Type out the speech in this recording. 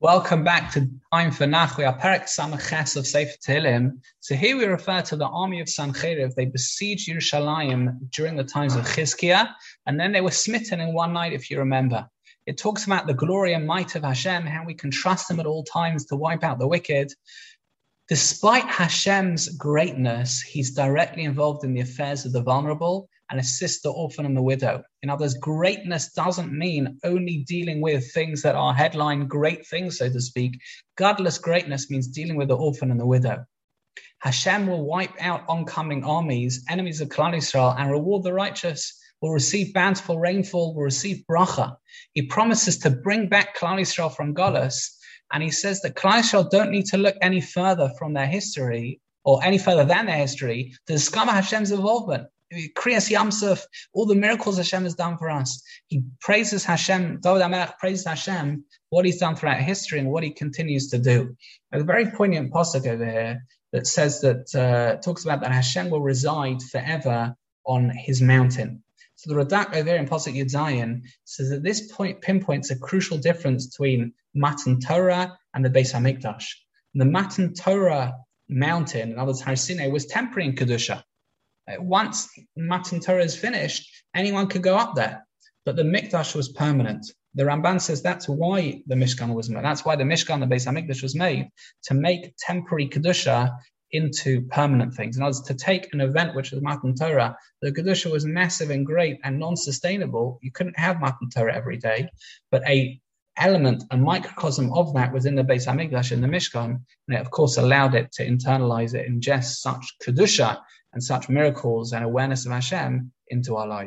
Welcome back to Time for Nach. We are Perek Samaches of Sefer Tehillim. So here we refer to the army of Sancheriv. They besieged Yerushalayim during the times of Chizkiah, and then they were smitten in one night, if you remember. It talks about the glory and might of Hashem, how we can trust Him at all times to wipe out the wicked. Despite Hashem's greatness, He's directly involved in the affairs of the vulnerable and assist the orphan and the widow. In other words, greatness doesn't mean only dealing with things that are headline great things, so to speak. Godless greatness means dealing with the orphan and the widow. Hashem will wipe out oncoming armies, enemies of Klal Israel, and reward the righteous. Will receive bountiful rainfall, will receive bracha. He promises to bring back Klal Israel from Golas, and he says that Klal Israel don't need to look any further from their history or any further than their history to discover Hashem's involvement. Kriyas Yamsuf, all the miracles Hashem has done for us. He praises Hashem, David HaMelech praises Hashem, what he's done throughout history and what he continues to do. There's a very poignant pasuk over here that says that, uh, talks about that Hashem will reside forever on his mountain. So the Radak over here in Pasuk Yud says that this point pinpoints a crucial difference between Matan Torah and the Beis Hamikdash. The Matan Torah mountain, in other words, Har Sinai, was temporary in Kedusha. Once Matan Torah is finished, anyone could go up there. But the Mikdash was permanent. The Ramban says that's why the Mishkan was made. That's why the Mishkan, the Beis Hamikdash, was made to make temporary kedusha into permanent things. In other words, to take an event which was Matan Torah, the kedusha was massive and great and non-sustainable. You couldn't have Matan Torah every day, but a element, a microcosm of that was in the Beis Hamikdash in the Mishkan, and it of course allowed it to internalize it, ingest such kedusha and such miracles and awareness of Hashem into our lives.